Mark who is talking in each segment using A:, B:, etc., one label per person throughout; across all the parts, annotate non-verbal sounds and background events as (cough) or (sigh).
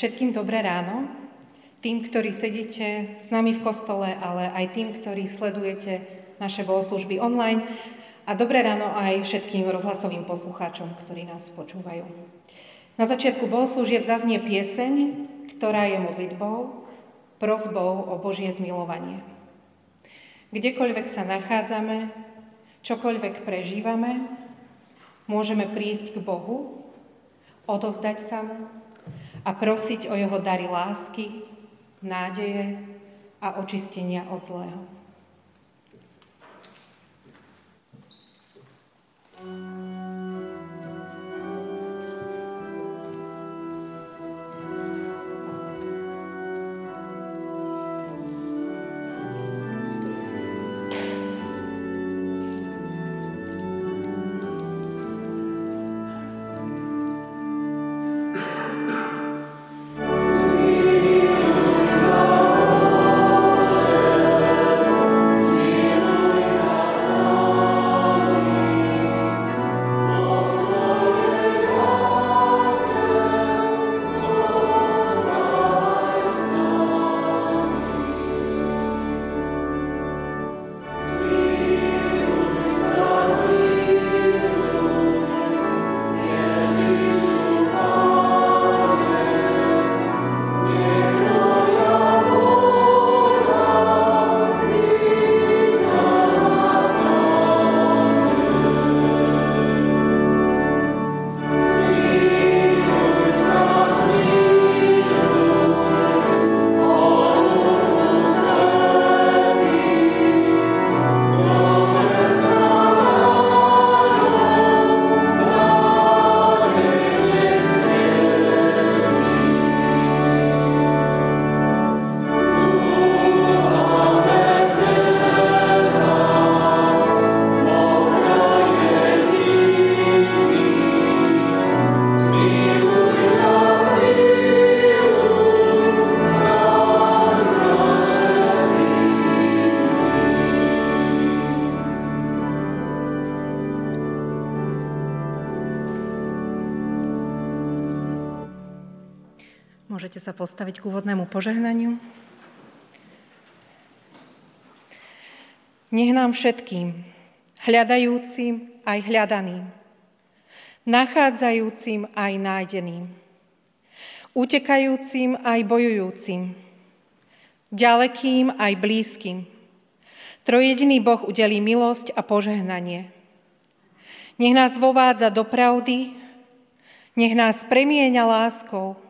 A: všetkým dobré ráno, tým, ktorí sedíte s nami v kostole, ale aj tým, ktorí sledujete naše bohoslužby online a dobré ráno aj všetkým rozhlasovým poslucháčom, ktorí nás počúvajú. Na začiatku bohoslúžieb zaznie pieseň, ktorá je modlitbou, prozbou o Božie zmilovanie. Kdekoľvek sa nachádzame, čokoľvek prežívame, môžeme prísť k Bohu, odovzdať sa mu a prosiť o jeho dary lásky, nádeje a očistenia od zlého. thank you postaviť k úvodnému požehnaniu. Nech nám všetkým, hľadajúcim aj hľadaným, nachádzajúcim aj nájdeným, utekajúcim aj bojujúcim, ďalekým aj blízkym, trojediný Boh udelí milosť a požehnanie. Nech nás vovádza do pravdy, nech nás premieňa láskou,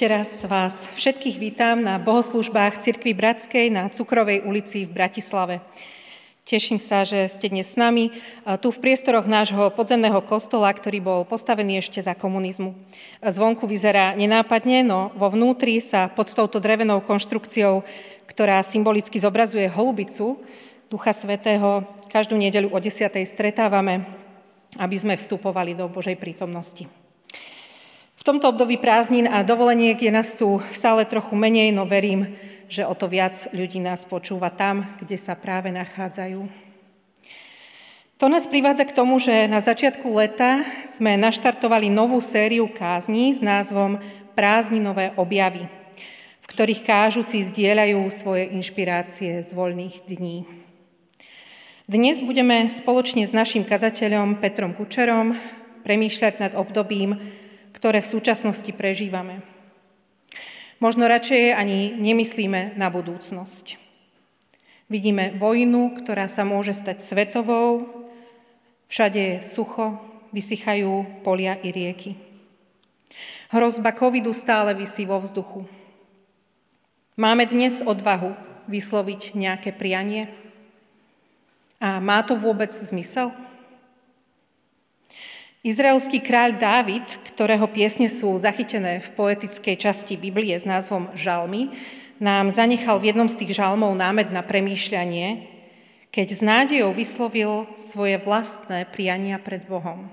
A: Ešte raz vás všetkých vítam na bohoslužbách Cirkvi Bratskej na Cukrovej ulici v Bratislave. Teším sa, že ste dnes s nami tu v priestoroch nášho podzemného kostola, ktorý bol postavený ešte za komunizmu. Zvonku vyzerá nenápadne, no vo vnútri sa pod touto drevenou konštrukciou, ktorá symbolicky zobrazuje holubicu Ducha Svetého, každú nedeľu o 10. stretávame, aby sme vstupovali do Božej prítomnosti. Tomto období prázdnin a dovoleniek je nás tu stále trochu menej, no verím, že o to viac ľudí nás počúva tam, kde sa práve nachádzajú. To nás privádza k tomu, že na začiatku leta sme naštartovali novú sériu kázní s názvom Prázdninové objavy, v ktorých kážuci zdieľajú svoje inšpirácie z voľných dní. Dnes budeme spoločne s našim kazateľom Petrom Kučerom premýšľať nad obdobím ktoré v súčasnosti prežívame. Možno radšej ani nemyslíme na budúcnosť. Vidíme vojnu, ktorá sa môže stať svetovou, všade je sucho, vysychajú polia i rieky. Hrozba covidu stále vysí vo vzduchu. Máme dnes odvahu vysloviť nejaké prianie? A má to vôbec zmysel? Izraelský kráľ Dávid, ktorého piesne sú zachytené v poetickej časti Biblie s názvom Žalmy, nám zanechal v jednom z tých žalmov námed na premýšľanie, keď s nádejou vyslovil svoje vlastné priania pred Bohom.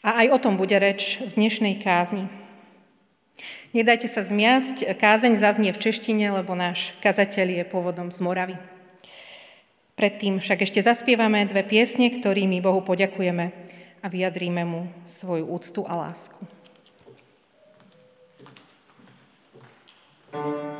A: A aj o tom bude reč v dnešnej kázni. Nedajte sa zmiasť, kázeň zaznie v češtine, lebo náš kazateľ je pôvodom z Moravy. Predtým však ešte zaspievame dve piesne, ktorými Bohu poďakujeme a vyjadríme mu svoju úctu a lásku. thank you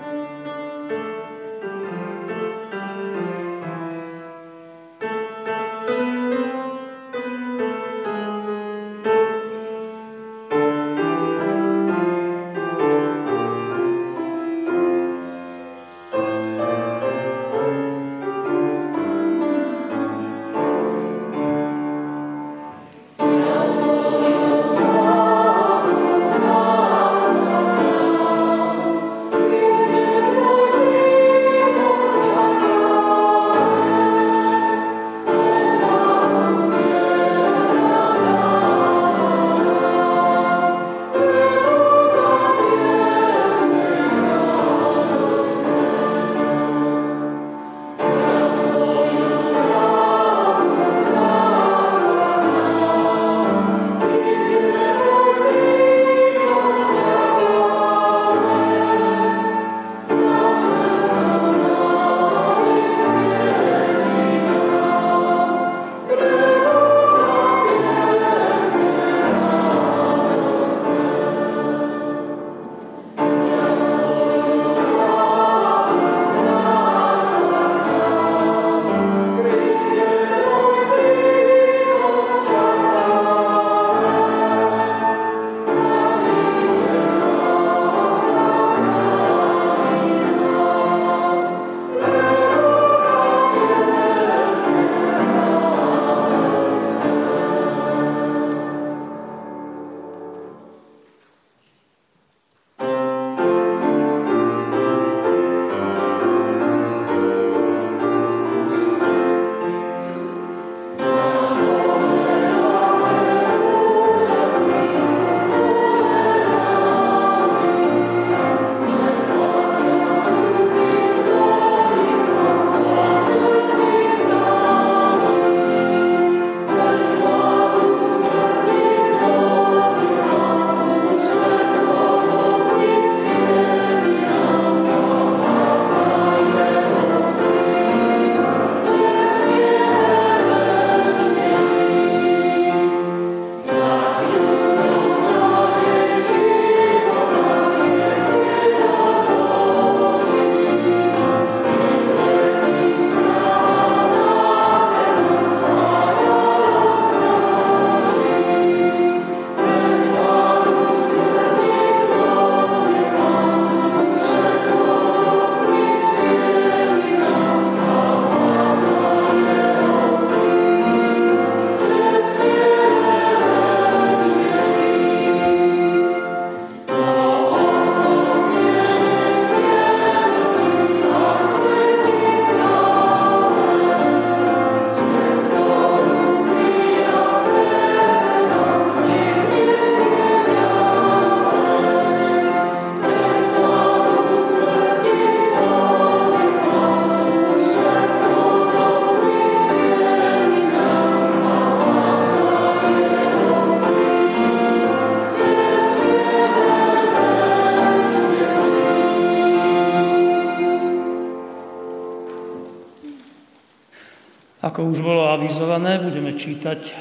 B: Už bolo avizované, budeme čítať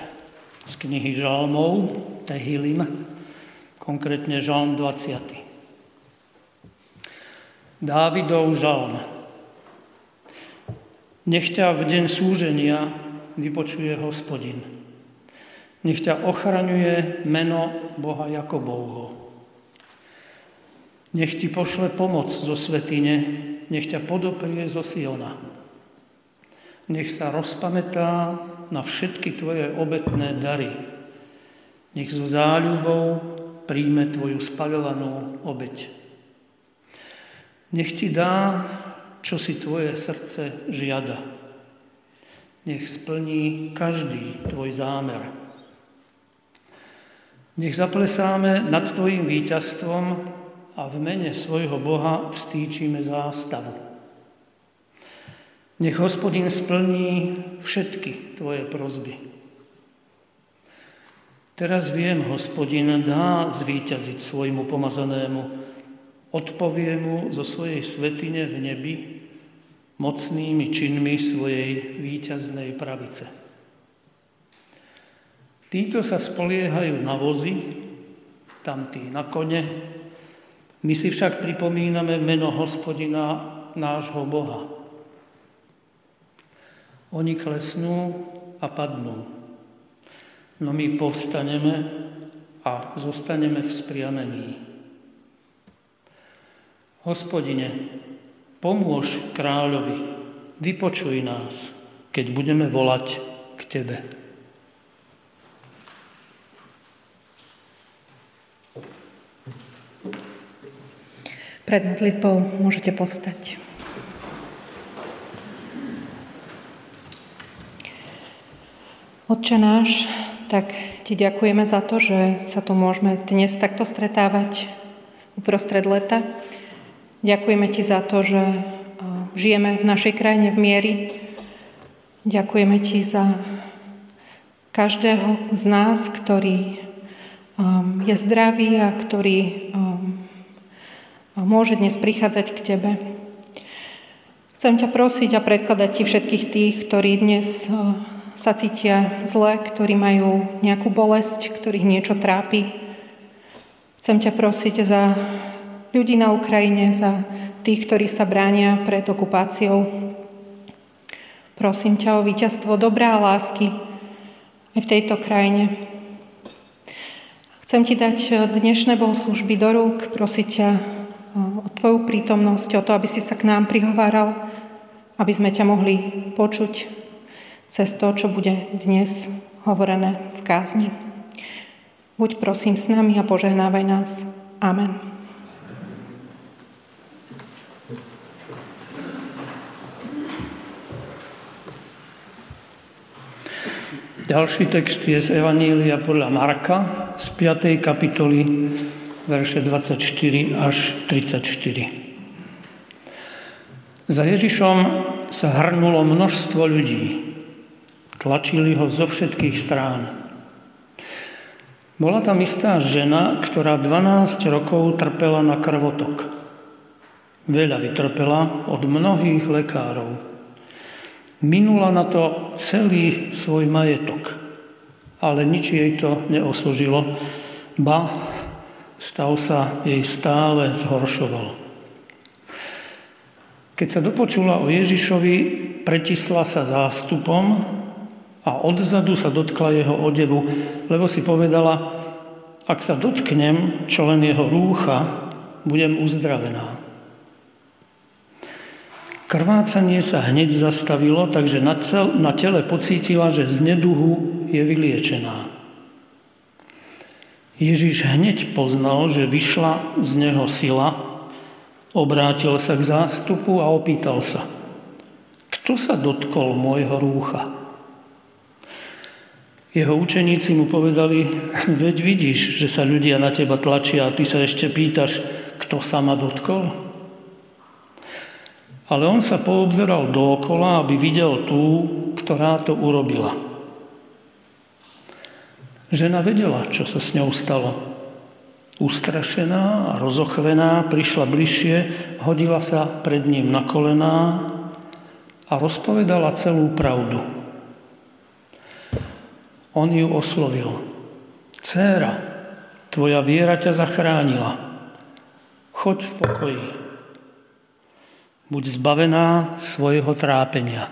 B: z knihy Žalmov, Tehilim, konkrétne Žalm 20. Dávidov žalm. Nech ťa v deň súženia vypočuje hospodin. Nech ťa ochraňuje meno Boha Jakobovho. Nech ti pošle pomoc zo svetine, nech ťa podoprie zo Siona nech sa rozpamätá na všetky tvoje obetné dary. Nech so záľubou príjme tvoju spaľovanú obeť. Nech ti dá, čo si tvoje srdce žiada. Nech splní každý tvoj zámer. Nech zaplesáme nad tvojim víťazstvom a v mene svojho Boha vstýčime zástavu. Nech hospodin splní všetky tvoje prozby. Teraz viem, hospodin dá zvíťaziť svojmu pomazanému, odpovie mu zo svojej svetine v nebi mocnými činmi svojej víťaznej pravice. Títo sa spoliehajú na vozy, tamtí na kone, my si však pripomíname meno hospodina nášho Boha. Oni klesnú a padnú. No my povstaneme a zostaneme vzpriamení. Hospodine, pomôž kráľovi, vypočuj nás, keď budeme volať k Tebe.
A: Pred modlitbou môžete povstať. Otče náš, tak ti ďakujeme za to, že sa tu môžeme dnes takto stretávať uprostred leta. Ďakujeme ti za to, že žijeme v našej krajine v miery. Ďakujeme ti za každého z nás, ktorý je zdravý a ktorý môže dnes prichádzať k Tebe. Chcem ťa prosiť a predkladať Ti všetkých tých, ktorí dnes sa cítia zle, ktorí majú nejakú bolesť, ktorých niečo trápi. Chcem ťa prosiť za ľudí na Ukrajine, za tých, ktorí sa bránia pred okupáciou. Prosím ťa o víťazstvo dobrá a lásky aj v tejto krajine. Chcem ti dať dnešné bohoslužby do rúk, prosiť ťa o tvoju prítomnosť, o to, aby si sa k nám prihováral, aby sme ťa mohli počuť cez to, čo bude dnes hovorené v kázni. Buď prosím s nami a požehnávaj nás. Amen.
B: Ďalší text je z Evanília podľa Marka z 5. kapitoly, verše 24 až 34. Za Ježišom sa hrnulo množstvo ľudí. Tlačili ho zo všetkých strán. Bola tam istá žena, ktorá 12 rokov trpela na krvotok. Veľa vytrpela od mnohých lekárov. Minula na to celý svoj majetok, ale nič jej to neosložilo, ba stav sa jej stále zhoršoval. Keď sa dopočula o Ježišovi, pretisla sa zástupom a odzadu sa dotkla jeho odevu, lebo si povedala, ak sa dotknem čo len jeho rúcha, budem uzdravená. Krvácanie sa hneď zastavilo, takže na, cel, na tele pocítila, že z neduhu je vyliečená. Ježíš hneď poznal, že vyšla z neho sila, obrátil sa k zástupu a opýtal sa, kto sa dotkol môjho rúcha? Jeho učeníci mu povedali, (laughs) veď vidíš, že sa ľudia na teba tlačia a ty sa ešte pýtaš, kto sa ma dotkol? Ale on sa poobzeral dookola, aby videl tú, ktorá to urobila. Žena vedela, čo sa s ňou stalo. Ustrašená a rozochvená prišla bližšie, hodila sa pred ním na kolená a rozpovedala celú pravdu. On ju oslovil. Céra, tvoja viera ťa zachránila. Choď v pokoji. Buď zbavená svojho trápenia.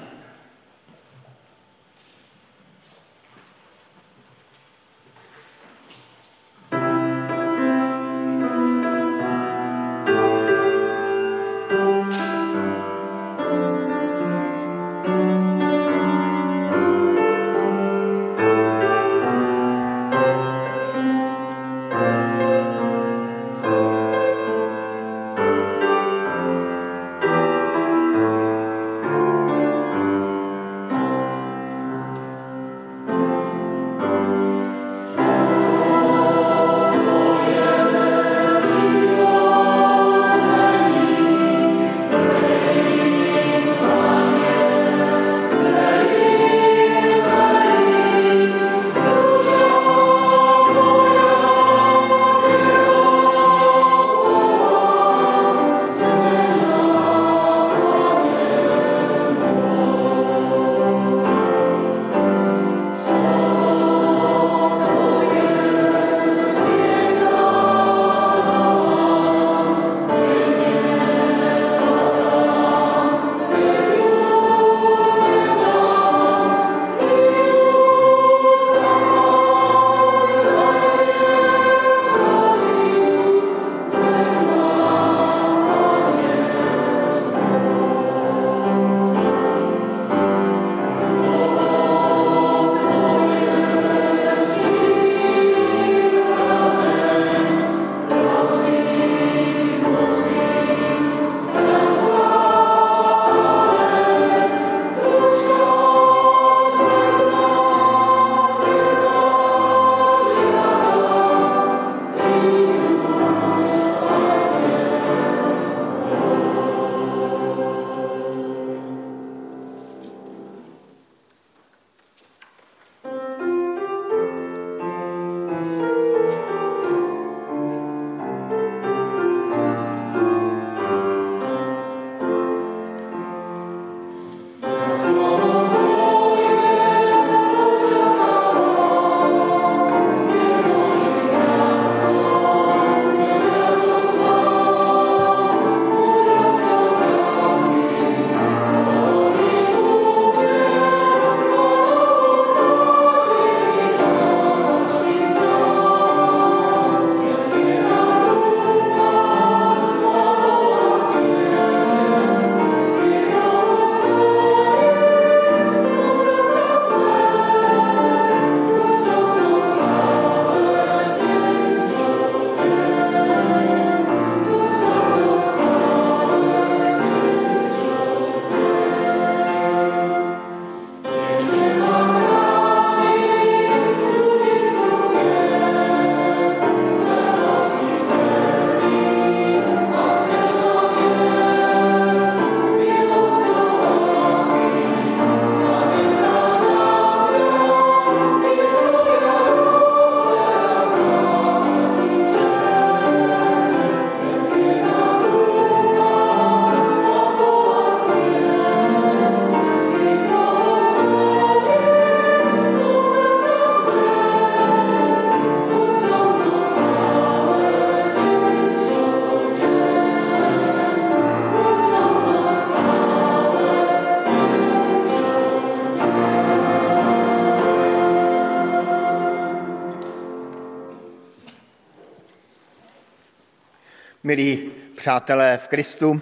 C: Milí přátelé v Kristu,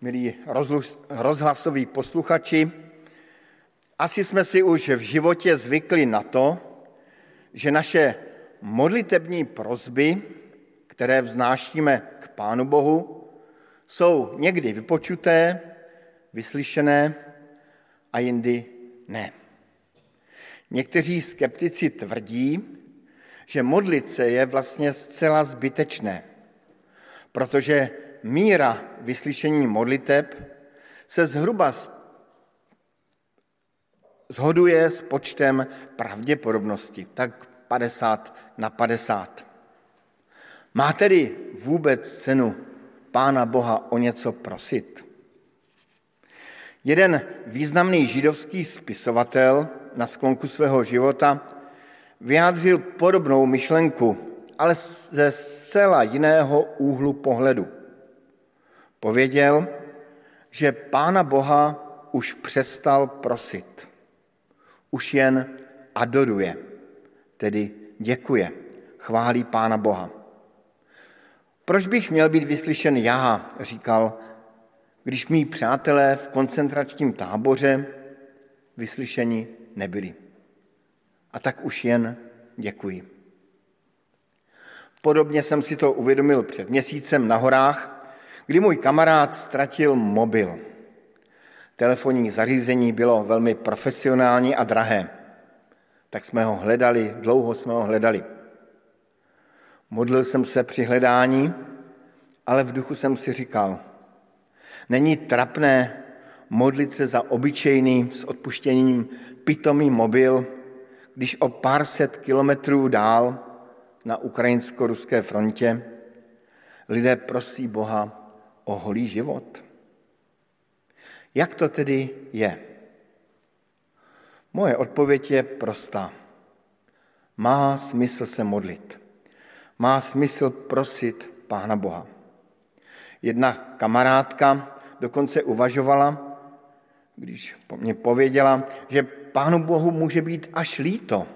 C: milí rozhlasoví posluchači, asi jsme si už v životě zvykli na to, že naše modlitební prozby, které vznášíme k Pánu Bohu, jsou někdy vypočuté, vyslyšené a jindy ne. Někteří skeptici tvrdí, že modlit se je vlastně zcela zbytečné protože míra vyslyšení modliteb se zhruba zhoduje s počtem pravděpodobnosti, tak 50 na 50. Má tedy vůbec cenu Pána Boha o něco prosit? Jeden významný židovský spisovatel na sklonku svého života vyjádřil podobnou myšlenku, ale ze zcela jiného úhlu pohledu. Pověděl, že Pána Boha už přestal prosit. Už jen adoruje, tedy děkuje, chválí Pána Boha. Proč bych měl být vyslyšen já, říkal, když mý přátelé v koncentračním táboře vyslyšeni nebyli. A tak už jen děkuji. Podobně jsem si to uvědomil před měsícem na horách, kdy můj kamarád ztratil mobil. Telefonní zařízení bylo velmi profesionální a drahé. Tak jsme ho hledali, dlouho jsme ho hledali. Modlil jsem se při hledání, ale v duchu jsem si říkal, není trapné modlit se za obyčejný s odpuštěním pitomý mobil, když o pár set kilometrů dál na ukrajinsko-ruské frontě lidé prosí Boha o holý život. Jak to tedy je? Moje odpověď je prostá. Má smysl se modlit. Má smysl prosit Pána Boha. Jedna kamarádka dokonce uvažovala, když mně pověděla, že Pánu Bohu může být až líto,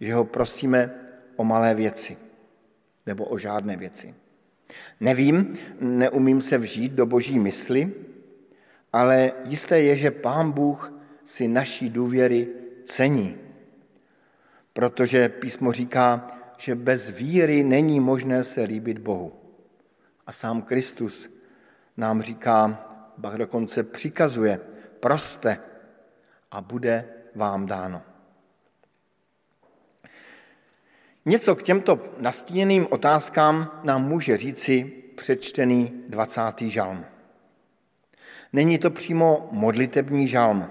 C: že ho prosíme o malé věci nebo o žádné věci. Nevím, neumím se vžít do boží mysli, ale jisté je, že Pán Bůh si naší důvěry cení, protože písmo říká, že bez víry není možné se líbit Bohu. A sám Kristus nám říká, bach dokonce přikazuje, proste a bude vám dáno. Něco k těmto nastíněným otázkám nám může říci přečtený 20. žalm. Není to přímo modlitební žalm,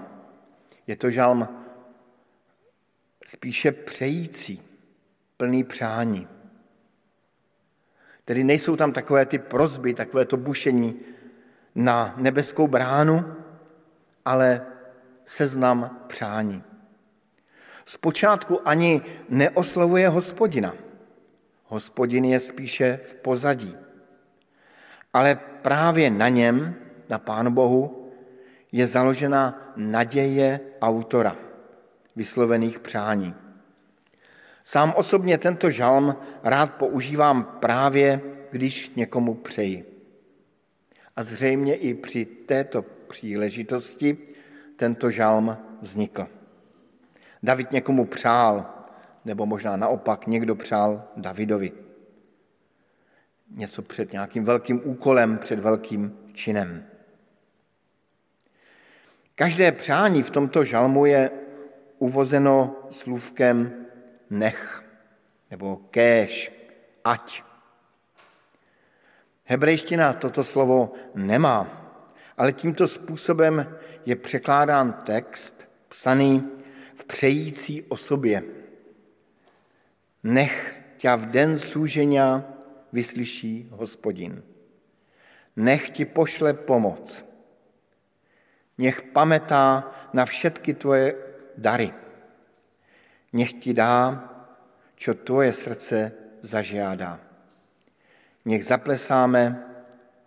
C: je to žalm spíše přející, plný přání. Tedy nejsou tam takové ty prozby, takové to bušení na nebeskou bránu, ale seznam přání. Zpočátku ani neoslovuje hospodina. Hospodin je spíše v pozadí. Ale právě na něm, na Pánu Bohu, je založena naděje autora vyslovených přání. Sám osobně tento žalm rád používám právě, když někomu přeji. A zřejmě i při této příležitosti tento žalm vznikl. David někomu přál, nebo možná naopak někdo přál Davidovi. Něco před nějakým velkým úkolem, před velkým činem. Každé přání v tomto žalmu je uvozeno slůvkem nech nebo kéž, ať. Hebrejština toto slovo nemá, ale tímto způsobem je překládán text psaný přející osobě. Nech tě v den súženia vyslyší hospodin. Nech ti pošle pomoc. Nech pamätá na všetky tvoje dary. Nech ti dá, čo tvoje srdce zažiádá. Nech zaplesáme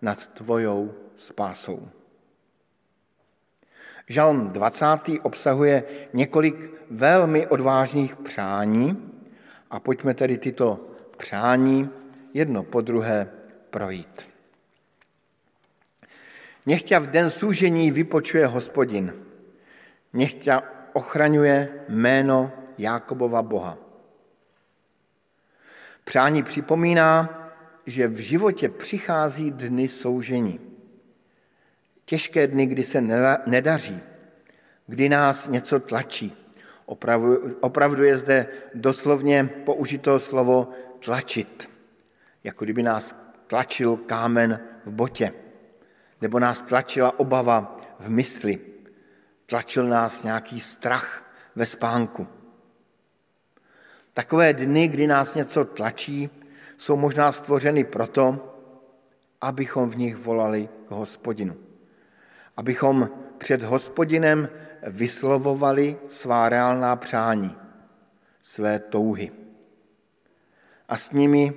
C: nad tvojou spásou. Žalm 20. obsahuje několik velmi odvážných přání a pojďme tedy tyto přání jedno po druhé projít. Nech tě v den služení vypočuje hospodin. Nech tě ochraňuje jméno Jákobova Boha. Přání připomíná, že v životě přichází dny soužení. Těžké dny, kdy se nedaří, kdy nás něco tlačí. Opravdu, je zde doslovně použito slovo tlačit, jako kdyby nás tlačil kámen v botě, nebo nás tlačila obava v mysli, tlačil nás nějaký strach ve spánku. Takové dny, kdy nás něco tlačí, jsou možná stvořeny proto, abychom v nich volali k hospodinu. Abychom před hospodinem vyslovovali svá reálná přání, své touhy. A s nimi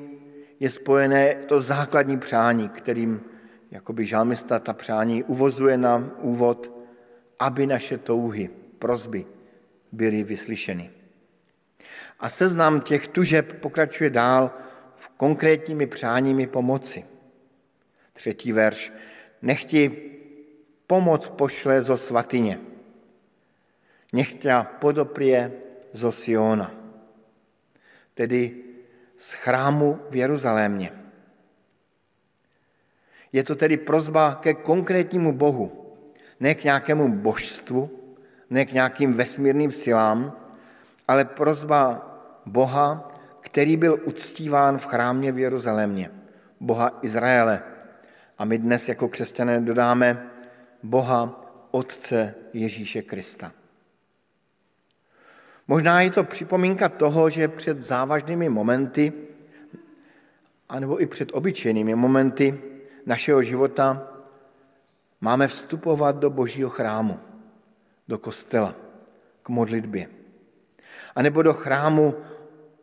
C: je spojené to základní přání, kterým jakoby žalmista ta přání uvozuje na úvod, aby naše touhy, prozby byly vyslyšeny. A seznam těch tužeb pokračuje dál v konkrétními přáními pomoci. Třetí verš. Nech ti pomoc pošle zo svatyně. Nech tě podoprie zo Siona. Tedy z chrámu v Jeruzalémě. Je to tedy prozba ke konkrétnímu Bohu, ne k nějakému božstvu, ne k nějakým vesmírným silám, ale prozba Boha, který byl uctíván v chrámě v Jeruzalémě, Boha Izraele. A my dnes jako křesťané dodáme Boha Otce Ježíše Krista. Možná je to připomínka toho, že před závažnými momenty, anebo i před obyčejnými momenty našeho života máme vstupovat do božího chrámu, do kostela, k modlitbě. A nebo do chrámu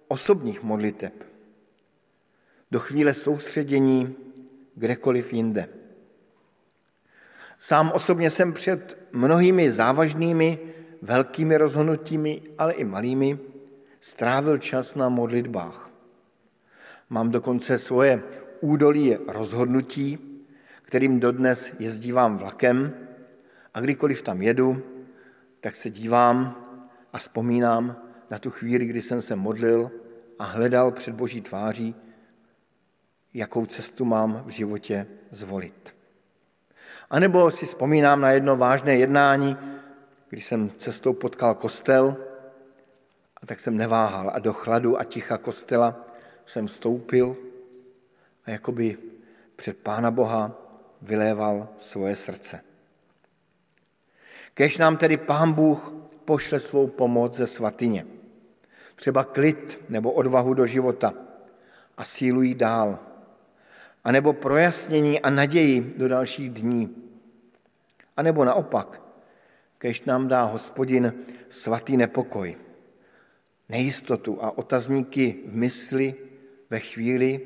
C: osobních modliteb, do chvíle soustředění kdekoliv jinde. Sám osobně jsem před mnohými závažnými, velkými rozhodnutími, ale i malými, strávil čas na modlitbách. Mám dokonce svoje údolí rozhodnutí, kterým dodnes jezdívám vlakem a kdykoliv tam jedu, tak se dívám a vzpomínám na tu chvíli, kdy jsem se modlil a hledal před Boží tváří, jakou cestu mám v životě zvolit. A nebo si vzpomínám na jedno vážné jednání, když jsem cestou potkal kostel, a tak jsem neváhal a do chladu a ticha kostela jsem stoupil a jakoby před Pána Boha vyléval svoje srdce. Kež nám tedy Pán Bůh pošle svou pomoc ze svatyně. Třeba klid nebo odvahu do života a sílu jít dál. A nebo projasnění a naději do dalších dní. A nebo naopak, kež nám dá hospodin svatý nepokoj, nejistotu a otazníky v mysli ve chvíli,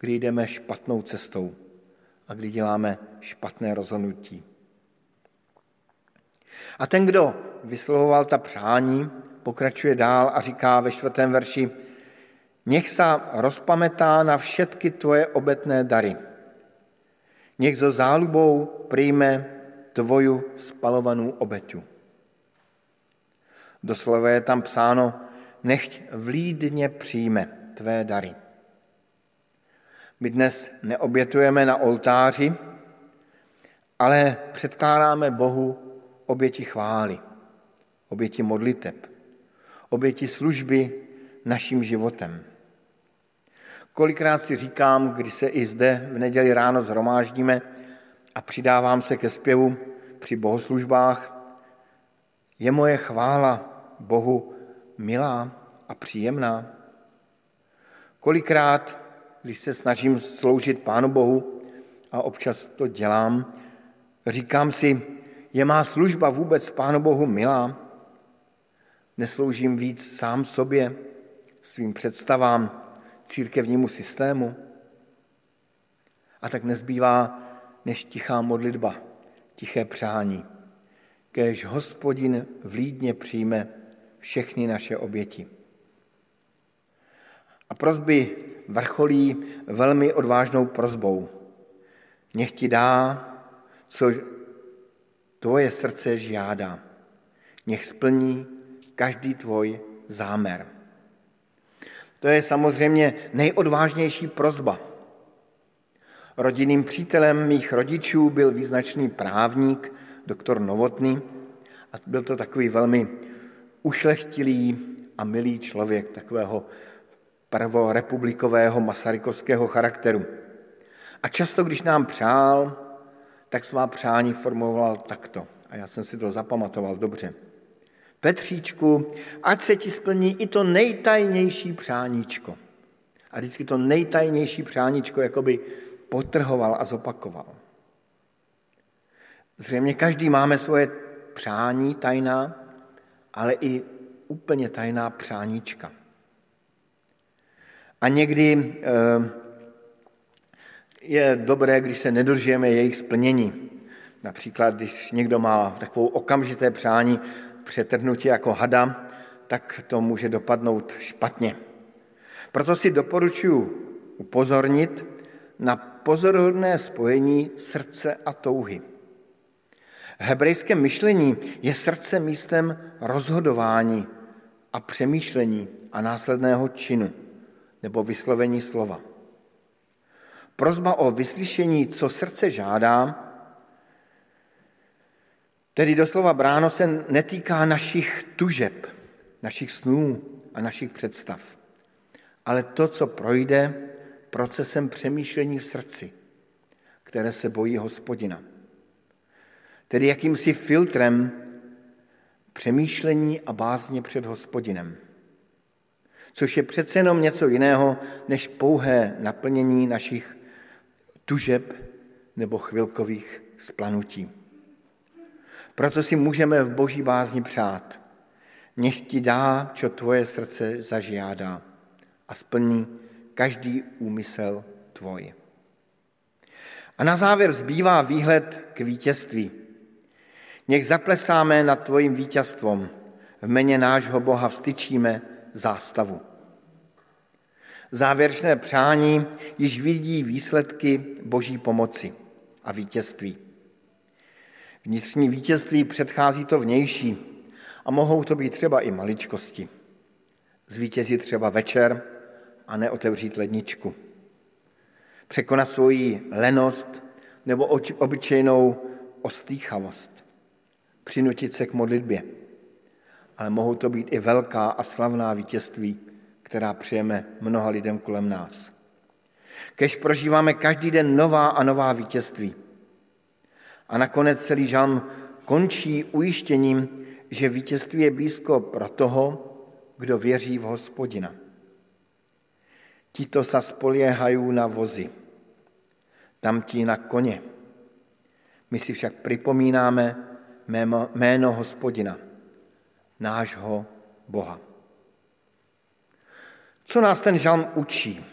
C: kdy jdeme špatnou cestou a kdy děláme špatné rozhodnutí. A ten, kdo vyslovoval ta přání, pokračuje dál a říká ve čtvrtém verši, nech se rozpametá na všetky tvoje obetné dary. Nech zo zálubou přijme tvoju spalovanou obeťu. Doslova je tam psáno, nechť vlídně přijme tvé dary. My dnes neobětujeme na oltáři, ale předkládáme Bohu oběti chvály, oběti modliteb, oběti služby naším životem. Kolikrát si říkám, když se i zde v neděli ráno zhromáždíme a přidávám se ke zpěvu při bohoslužbách, je moje chvála Bohu milá a příjemná. Kolikrát když se snažím sloužit Pánu Bohu, a občas to dělám, říkám si, je má služba vůbec Pánu Bohu milá? Nesloužím víc sám sobě, svým představám, církevnímu systému? A tak nezbývá než tichá modlitba, tiché přání. Kéž hospodin vlídně přijme všechny naše oběti. A prozby vrcholí velmi odvážnou prozbou. Nech ti dá, co tvoje srdce žádá. Nech splní každý tvoj zámer. To je samozřejmě nejodvážnější prozba. Rodinným přítelem mých rodičů byl význačný právník, doktor Novotný, a byl to takový velmi ušlechtilý a milý člověk, takového prvorepublikového masarykovského charakteru. A často, když nám přál, tak svá přání formuloval takto. A já jsem si to zapamatoval dobře. Petříčku, ať se ti splní i to nejtajnější přáníčko. A vždycky to nejtajnější přáníčko jakoby potrhoval a zopakoval. Zřejmě každý máme svoje přání tajná, ale i úplně tajná přáníčka. A někdy eh, je dobré, když se nedržíme jejich splnění. Například, když někdo má takovou okamžité přání přetrhnutí jako hada, tak to může dopadnout špatně. Proto si doporučuji upozornit na pozoruhodné spojení srdce a touhy. V hebrejském myšlení je srdce místem rozhodování a přemýšlení a následného činu nebo vyslovení slova. Prozba o vyslyšení, co srdce žádá, tedy doslova bráno se netýká našich tužeb, našich snů a našich představ, ale to, co projde procesem přemýšlení v srdci, které se bojí hospodina. Tedy jakýmsi filtrem přemýšlení a bázně před hospodinem. Což je přece jenom něco jiného, než pouhé naplnění našich tužeb nebo chvilkových splanutí. Proto si můžeme v boží bázni přát. Nech ti dá, čo tvoje srdce zažiádá a splní každý úmysel tvoj. A na závěr zbývá výhled k vítězství. Nech zaplesáme nad tvojím vítězstvom. V jméně nášho Boha vstyčíme zástavu. Závěrečné přání již vidí výsledky boží pomoci a vítězství. Vnitřní vítězství předchází to vnější a mohou to být třeba i maličkosti. Zvítězit třeba večer a neotevřít ledničku. Překonat svoji lenost nebo obyčejnou ostýchavost. Přinutit se k modlitbě. Ale mohou to být i velká a slavná vítězství, která přijeme mnoha lidem kolem nás. Kež prožíváme každý den nová a nová vítězství. A nakonec celý žalm končí ujištěním, že vítězství je blízko pro toho, kdo věří v hospodina. Tito sa spoliehajú na vozy, tamtí na koně. My si však připomínáme jméno hospodina, nášho Boha. Co nás ten žalm učí?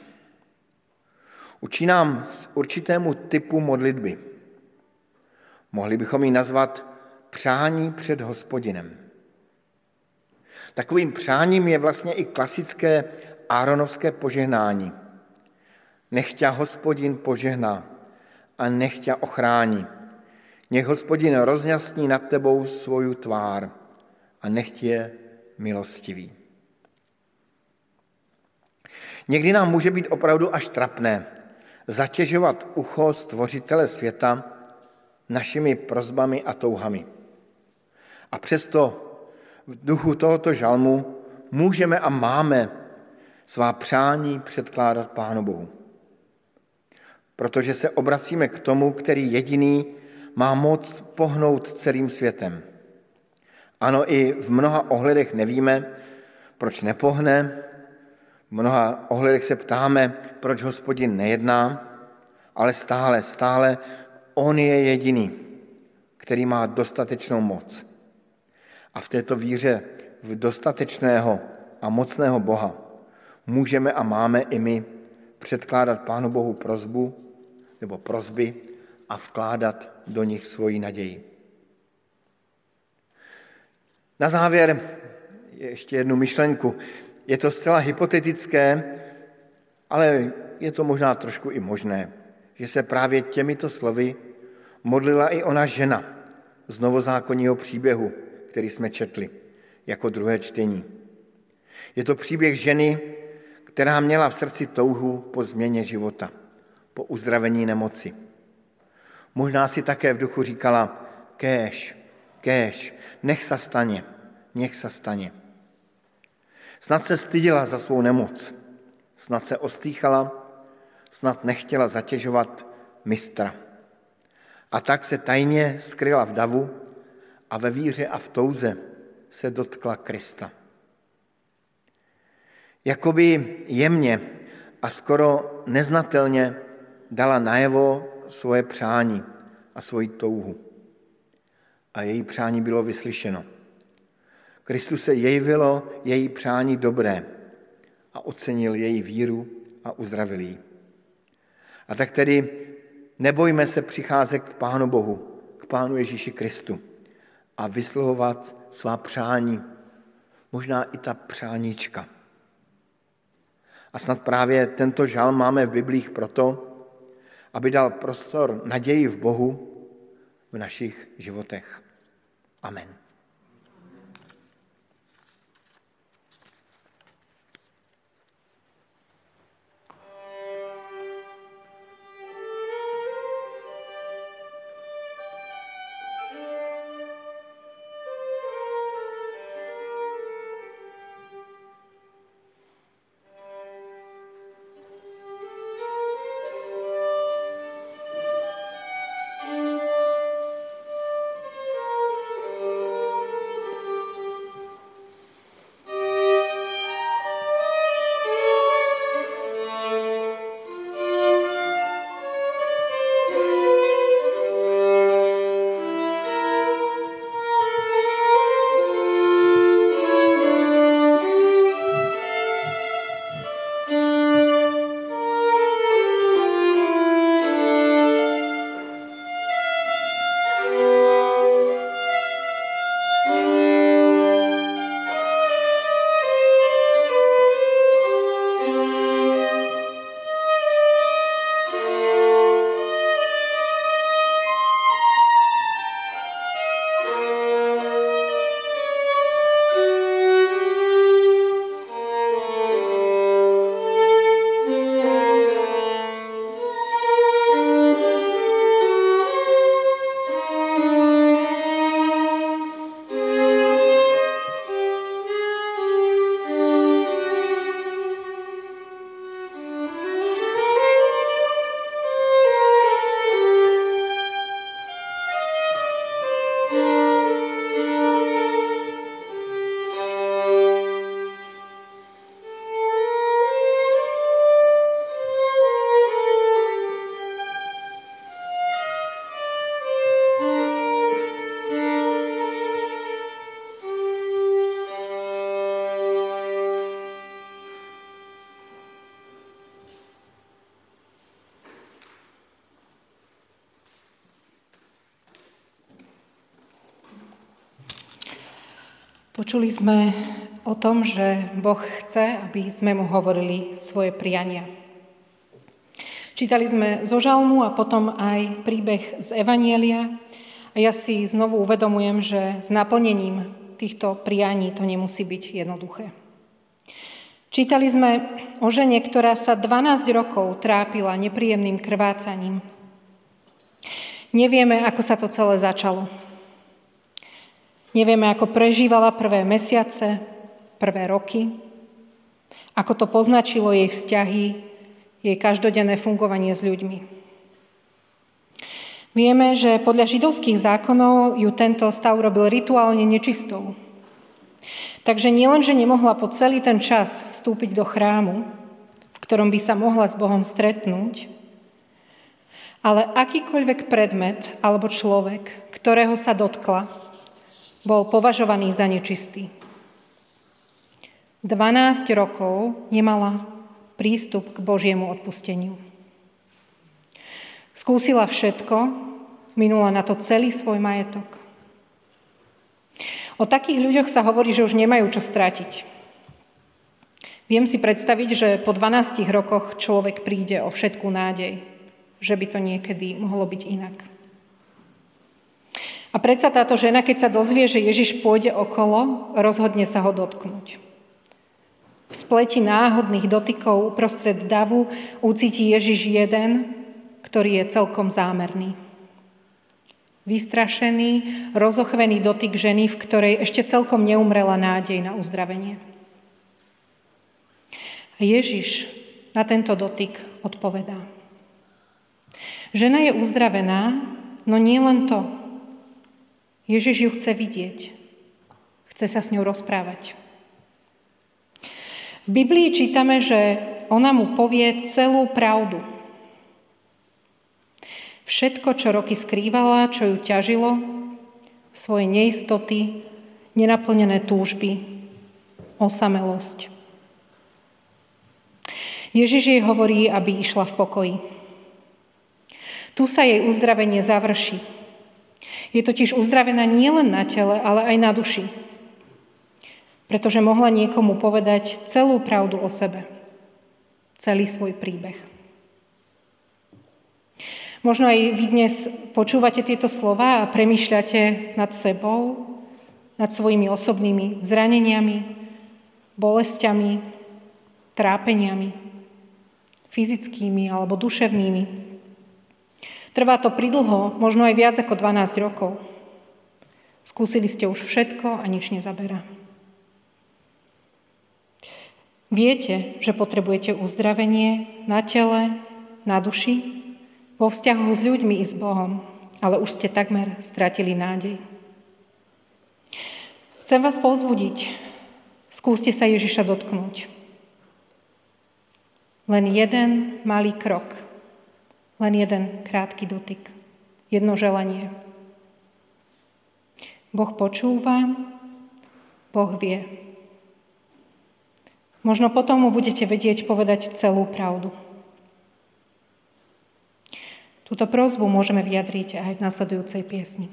C: Učí nám z určitému typu modlitby. Mohli bychom ji nazvat přání před hospodinem. Takovým přáním je vlastně i klasické Áronovské požehnání. Nechť hospodin požehná a nechť ochrání. Nech hospodin rozjasní nad tebou svoju tvár a nechť je milostivý. Někdy nám může být opravdu až trapné zatěžovat ucho stvořitele světa našimi prozbami a touhami. A přesto v duchu tohoto žalmu můžeme a máme svá přání předkládat Pánu Bohu. Protože se obracíme k tomu, který jediný má moc pohnout celým světem. Ano, i v mnoha ohledech nevíme, proč nepohne, v mnoha ohledech se ptáme, proč hospodin nejedná, ale stále, stále on je jediný, který má dostatečnou moc. A v této víře v dostatečného a mocného Boha můžeme a máme i my předkládat Pánu Bohu prozbu nebo prozby a vkládat do nich svoji naději. Na závěr ještě jednu myšlenku. Je to zcela hypotetické, ale je to možná trošku i možné, že se právě těmito slovy modlila i ona žena z novozákonního příběhu, který jsme četli jako druhé čtení. Je to příběh ženy, která měla v srdci touhu po změně života, po uzdravení nemoci. Možná si také v duchu říkala, kéž, kéž, nech se stane, nech se stane. Snad se stydila za svou nemoc, snad se ostýchala, snad nechtěla zatěžovat mistra. A tak se tajně skryla v davu a ve víře a v touze se dotkla Krista. Jakoby jemně a skoro neznatelně dala najevo svoje přání a svoji touhu. A její přání bylo vyslyšeno. Kristu se jevilo její přání dobré a ocenil její víru a uzdravil jí. A tak tedy nebojme se přicházet k Pánu Bohu, k Pánu Ježíši Kristu a vyslovovat svá přání, možná i ta přáníčka. A snad právě tento žal máme v Biblích proto, aby dal prostor naději v Bohu v našich životech. Amen.
A: Počuli sme o tom, že Boh chce, aby sme mu hovorili svoje priania. Čítali sme zo žalmu a potom aj príbeh z Evanielia a ja si znovu uvedomujem, že s naplnením týchto prianí to nemusí byť jednoduché. Čítali sme o žene, ktorá sa 12 rokov trápila nepríjemným krvácaním. Nevieme, ako sa to celé začalo. Nevieme, ako prežívala prvé mesiace, prvé roky, ako to poznačilo jej vzťahy, jej každodenné fungovanie s ľuďmi. Vieme, že podľa židovských zákonov ju tento stav robil rituálne nečistou. Takže nielen, že nemohla po celý ten čas vstúpiť do chrámu, v ktorom by sa mohla s Bohom stretnúť, ale akýkoľvek predmet alebo človek, ktorého sa dotkla, bol považovaný za nečistý. 12 rokov nemala prístup k Božiemu odpusteniu. Skúsila všetko, minula na to celý svoj majetok. O takých ľuďoch sa hovorí, že už nemajú čo stratiť. Viem si predstaviť, že po 12 rokoch človek príde o všetkú nádej, že by to niekedy mohlo byť inak. A predsa táto žena, keď sa dozvie, že Ježiš pôjde okolo, rozhodne sa ho dotknúť. V spleti náhodných dotykov uprostred davu ucíti Ježiš jeden, ktorý je celkom zámerný. Vystrašený, rozochvený dotyk ženy, v ktorej ešte celkom neumrela nádej na uzdravenie. Ježiš na tento dotyk odpovedá. Žena je uzdravená, no nie len to, Ježiš ju chce vidieť. Chce sa s ňou rozprávať. V Biblii čítame, že ona mu povie celú pravdu. Všetko, čo roky skrývala, čo ju ťažilo, svoje neistoty, nenaplnené túžby, osamelosť. Ježiš jej hovorí, aby išla v pokoji. Tu sa jej uzdravenie završí. Je totiž uzdravená nielen na tele, ale aj na duši. Pretože mohla niekomu povedať celú pravdu o sebe. Celý svoj príbeh. Možno aj vy dnes počúvate tieto slova a premýšľate nad sebou, nad svojimi osobnými zraneniami, bolestiami, trápeniami, fyzickými alebo duševnými. Trvá to pridlho, možno aj viac ako 12 rokov. Skúsili ste už všetko a nič nezaberá. Viete, že potrebujete uzdravenie na tele, na duši, vo vzťahu s ľuďmi i s Bohom, ale už ste takmer stratili nádej. Chcem vás povzbudiť. Skúste sa Ježiša dotknúť. Len jeden malý krok, len jeden krátky dotyk, jedno želanie. Boh počúva, Boh vie. Možno potom mu budete vedieť povedať celú pravdu. Túto prozbu môžeme vyjadriť aj v nasledujúcej piesni.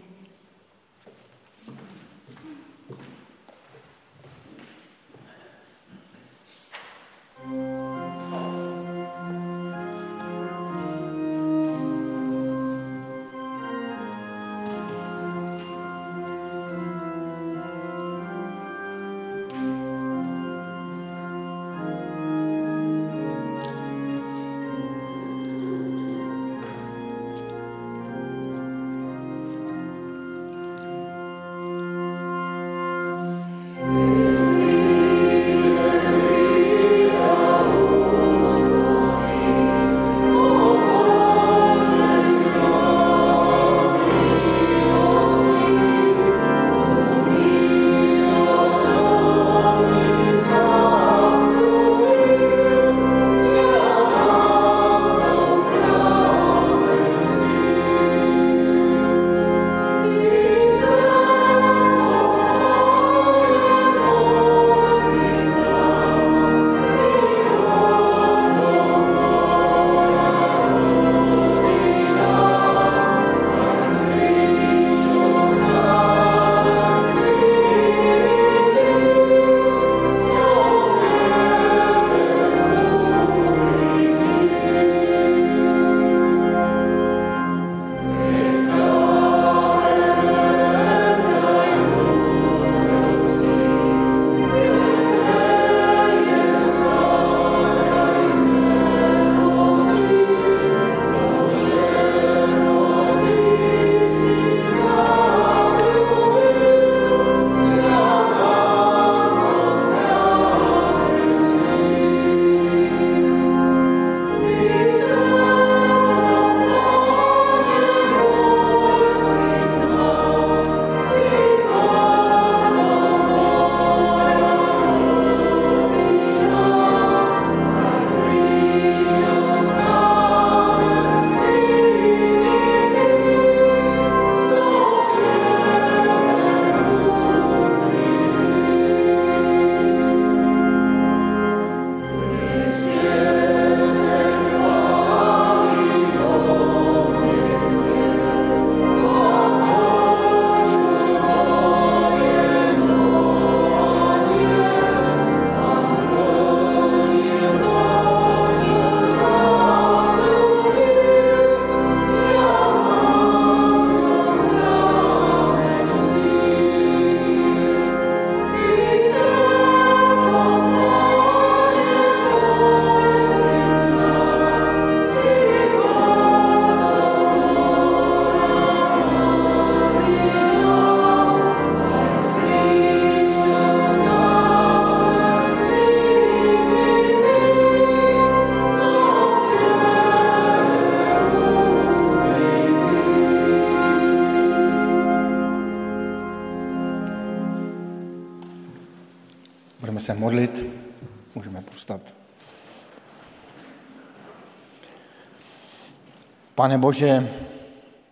C: Pane Bože,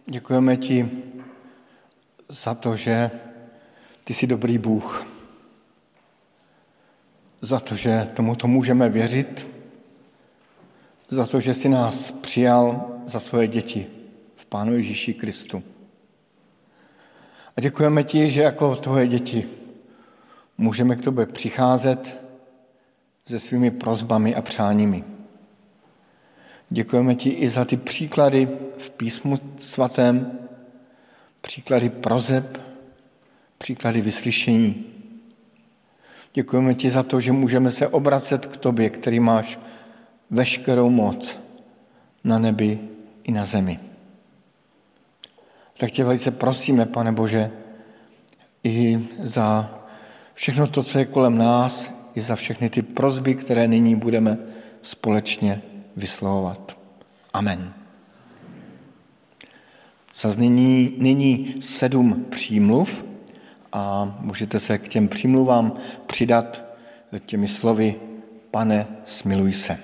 C: děkujeme ti za to, že Ty jsi dobrý Bůh. Za to, že tomuto můžeme věřit, za to, že jsi nás přijal za svoje děti v Pánu Ježíši Kristu. A děkujeme ti, že jako tvoje děti můžeme k tobě přicházet se svými prozbami a přáními. Děkujeme ti i za ty příklady v písmu svatém, příklady prozeb, příklady vyslyšení. Děkujeme ti za to, že můžeme se obracet k tobě, který máš veškerou moc na nebi i na zemi. Tak tě velice prosíme, pane Bože, i za všechno to, co je kolem nás, i za všechny ty prozby, které nyní budeme společně vyslovovat. Amen. Zaznění nyní sedm přímluv a můžete se k těm přímluvám přidat těmi slovy Pane, smiluj se.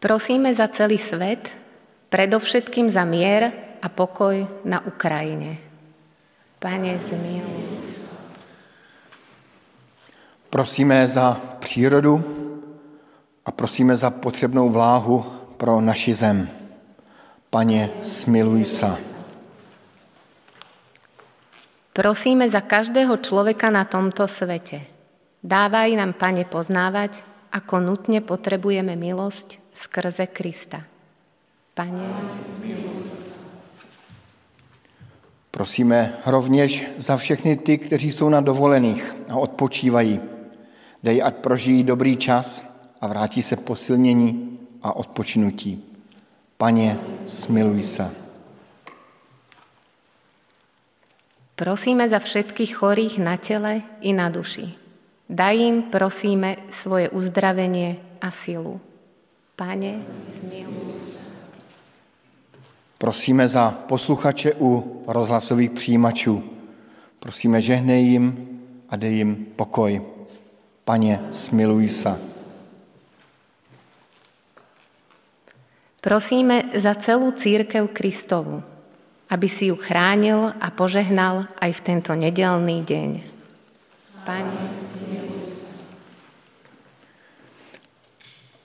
D: Prosíme za celý svet, predovšetkým za mier a pokoj na Ukrajine. Pane, zmiluj.
C: Prosíme za přírodu a prosíme za potřebnou vláhu pro naši zem. Pane, smiluj se.
D: Prosíme za každého človeka na tomto svete. Dávaj nám, Pane, poznávať, ako nutne potrebujeme milosť skrze Krista. Pane,
C: Prosíme rovněž za všechny ty, kteří jsou na dovolených a odpočívají. Dej, ať prožijí dobrý čas a vrátí se posilnění a odpočinutí. Pane, smiluj se.
D: Prosíme za všetkých chorých na tele i na duši. Daj im, prosíme, svoje uzdravenie a silu. Pane, zmiluj
C: Prosíme za posluchače u rozhlasových přijímačů. Prosíme, žehnej jim a dej jim pokoj. Pane, smiluj se.
D: Prosíme za celú církev Kristovu, aby si ju chránil a požehnal aj v tento nedelný deň. Pane,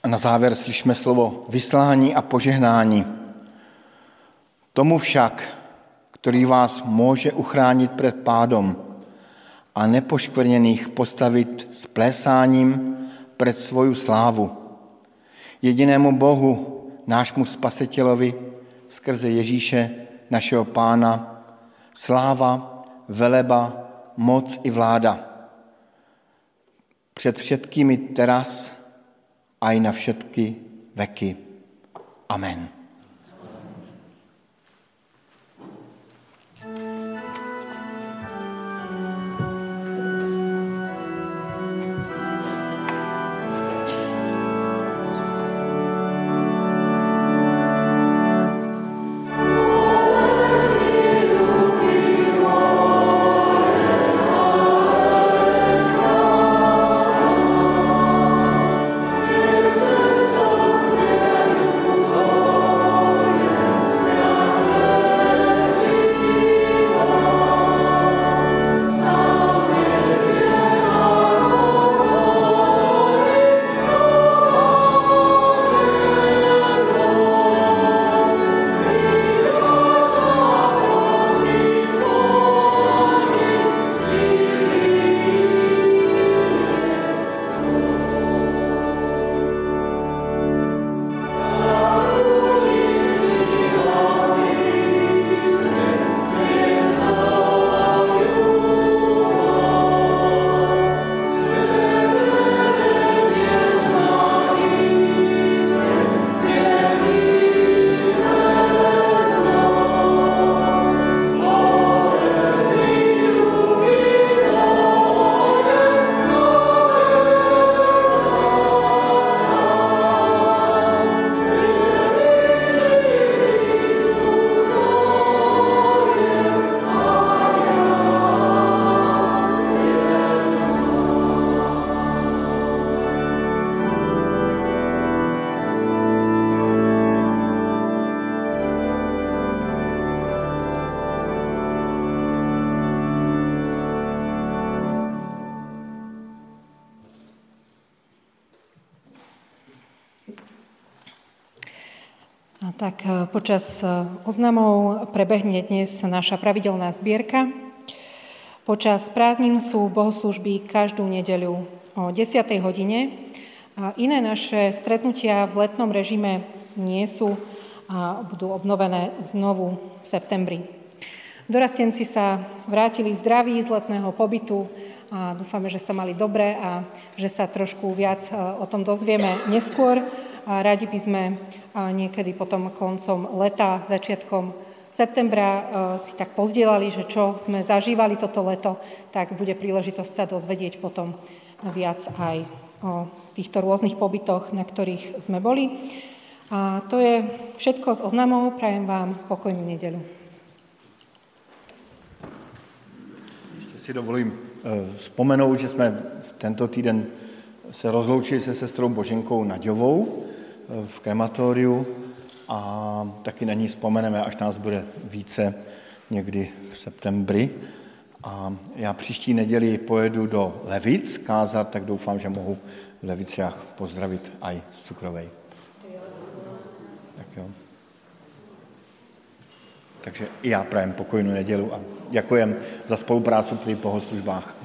C: A na závěr slyšíme slovo vyslání a požehnání. Tomu však, který vás může uchránit před pádom a nepoškvrněných postavit s plésáním před svoju slávu. Jedinému Bohu, nášmu spasitelovi, skrze Ježíše, našeho pána, sláva, veleba, moc i vláda. Před všetkými teraz a i na všetky veky. Amen.
A: Tak e, počas e, oznamov prebehne dnes naša pravidelná zbierka. Počas prázdnin sú bohoslužby každú nedeľu o 10. hodine a iné naše stretnutia v letnom režime nie sú a budú obnovené znovu v septembri. Dorastenci sa vrátili v zdraví z letného pobytu a dúfame, že sa mali dobre a že sa trošku viac e, o tom dozvieme neskôr. A radi by sme niekedy potom koncom leta, začiatkom septembra e, si tak pozdielali, že čo sme zažívali toto leto, tak bude príležitosť sa dozvedieť potom viac aj o týchto rôznych pobytoch, na ktorých sme boli. A to je všetko z oznamov. Prajem vám pokojnú nedelu.
C: Ještě si dovolím e, vzpomenout, že jsme tento týden se rozloučili se sestrou Boženkou Naďovou, v krematoriu a taky na ní vzpomeneme, až nás bude více někdy v septembri. A já příští neděli pojedu do Levic kázat, tak doufám, že mohu v Leviciach pozdravit aj z Cukrovej. Tak jo. Takže i já prajem pokojnou nedělu a děkujem za spolupráci při bohoslužbách.